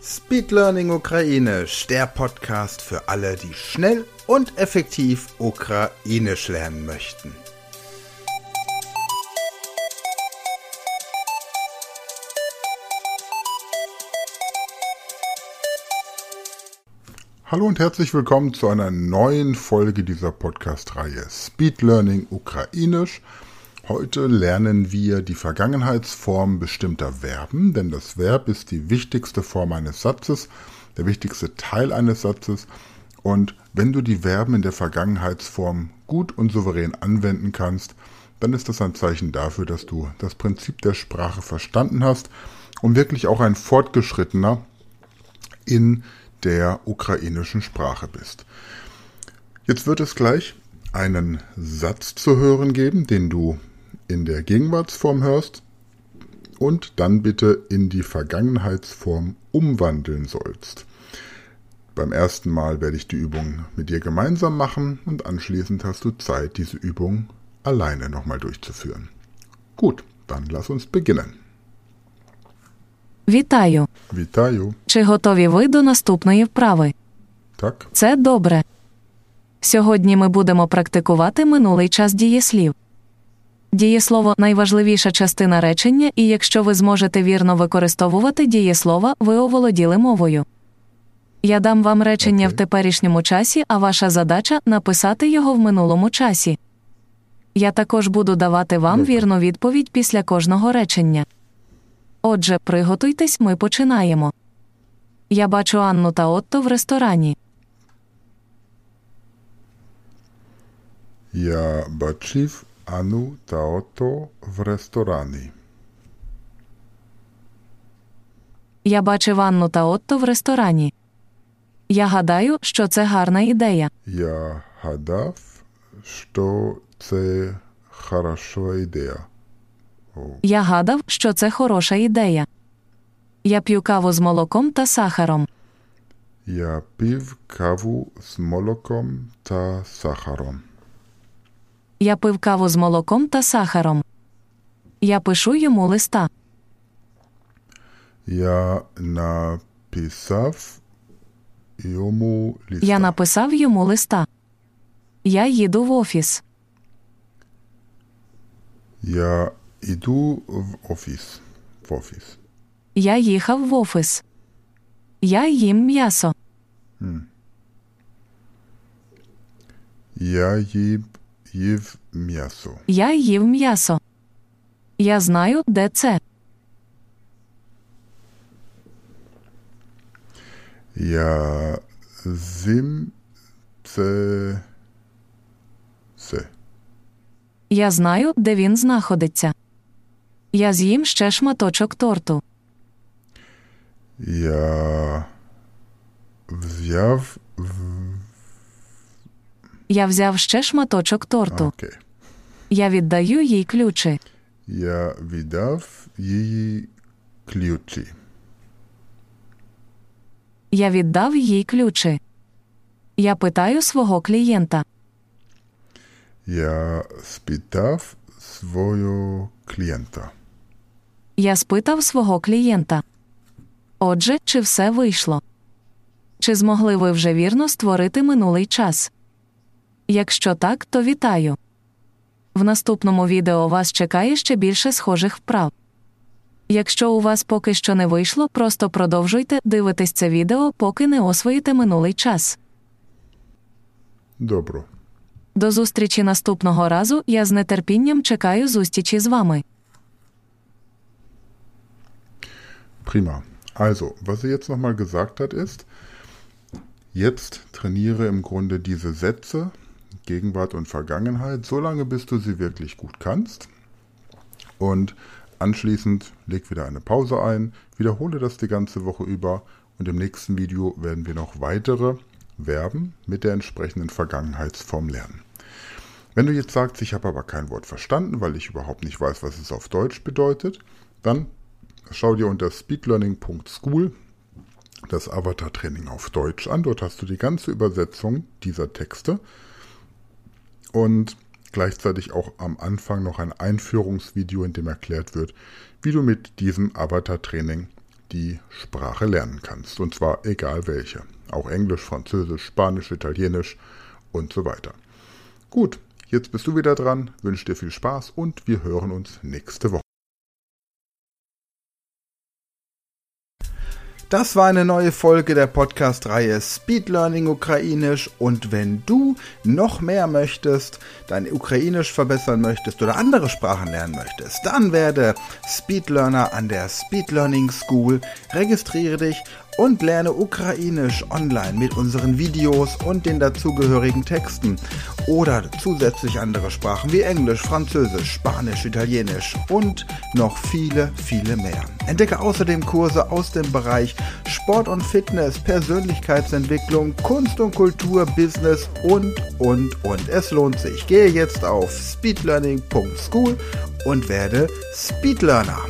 Speed Learning Ukrainisch, der Podcast für alle, die schnell und effektiv Ukrainisch lernen möchten. Hallo und herzlich willkommen zu einer neuen Folge dieser Podcast-Reihe Speed Learning Ukrainisch. Heute lernen wir die Vergangenheitsform bestimmter Verben, denn das Verb ist die wichtigste Form eines Satzes, der wichtigste Teil eines Satzes. Und wenn du die Verben in der Vergangenheitsform gut und souverän anwenden kannst, dann ist das ein Zeichen dafür, dass du das Prinzip der Sprache verstanden hast und wirklich auch ein Fortgeschrittener in der ukrainischen Sprache bist. Jetzt wird es gleich einen Satz zu hören geben, den du in der Gegenwartsform hörst und dann bitte in die Vergangenheitsform umwandeln sollst. Beim ersten Mal werde ich die Übung mit dir gemeinsam machen und anschließend hast du Zeit, diese Übung alleine nochmal durchzuführen. Gut, dann lass uns beginnen. Вітаю! Вітаю. Чи готові ви до наступної вправи? Так, Це добре. Сьогодні ми будемо практикувати минулий час дієслів. Дієслово найважливіша частина речення, і якщо ви зможете вірно використовувати дієслова, ви оволоділи мовою. Я дам вам речення Окей. в теперішньому часі, а ваша задача написати його в минулому часі. Я також буду давати вам Добре. вірну відповідь після кожного речення. Отже, приготуйтесь, ми починаємо. Я бачу Анну та Отто в ресторані. я бачив Ану та Ото в ресторані. Я бачив Анну та Отто в ресторані. Я гадаю, що це гарна ідея. Я гадав, що це хороша ідея. О, Я гадав, що це хороша ідея. Я п'ю каву з молоком та сахаром. Я пив каву з молоком та сахаром. Я пив каву з молоком та сахаром. Я пишу йому листа. Я написав йому листа. Я написав йому листа. Я їду в офіс. Я іду в офіс. В офіс. Я їхав в офіс. Я їм м'ясо. Я їб, їв м'ясо. Я їв м'ясо. Я знаю, де це. Я зим це це. Я знаю, де він знаходиться. Я з'їм ще шматочок торту. Я взяв в... Я взяв ще шматочок торту. Окей. Я віддаю їй ключі. Я віддав її ключі. Я віддав їй ключі. Я питаю свого клієнта. Я спитав свого клієнта. Я спитав свого клієнта. Отже, чи все вийшло? Чи змогли ви вже вірно створити минулий час? Якщо так, то вітаю. В наступному відео вас чекає ще більше схожих вправ. Якщо у вас поки що не вийшло, просто продовжуйте дивитись це відео, поки не освоїте минулий час. Добро. До зустрічі наступного разу. Я з нетерпінням чекаю зустрічі з вами. Prima. Also, was sie jetzt nochmal gesagt hat, ist, jetzt trainiere im Grunde diese Sätze, Gegenwart und Vergangenheit, solange bis du sie wirklich gut kannst. Und anschließend leg wieder eine Pause ein, wiederhole das die ganze Woche über und im nächsten Video werden wir noch weitere Verben mit der entsprechenden Vergangenheitsform lernen. Wenn du jetzt sagst, ich habe aber kein Wort verstanden, weil ich überhaupt nicht weiß, was es auf Deutsch bedeutet, dann schau dir unter speedlearning.school das Avatar-Training auf Deutsch an. Dort hast du die ganze Übersetzung dieser Texte und gleichzeitig auch am Anfang noch ein Einführungsvideo, in dem erklärt wird, wie du mit diesem Avatar-Training die Sprache lernen kannst. Und zwar egal welche. Auch Englisch, Französisch, Spanisch, Italienisch und so weiter. Gut, jetzt bist du wieder dran, wünsche dir viel Spaß und wir hören uns nächste Woche. Das war eine neue Folge der Podcast-Reihe Speed Learning Ukrainisch. Und wenn du noch mehr möchtest, dein Ukrainisch verbessern möchtest oder andere Sprachen lernen möchtest, dann werde Speed Learner an der Speed Learning School, registriere dich und lerne Ukrainisch online mit unseren Videos und den dazugehörigen Texten oder zusätzlich andere Sprachen wie Englisch, Französisch, Spanisch, Italienisch und noch viele, viele mehr. Entdecke außerdem Kurse aus dem Bereich Sport und Fitness, Persönlichkeitsentwicklung, Kunst und Kultur, Business und, und, und. Es lohnt sich. Gehe jetzt auf speedlearning.school und werde Speedlearner.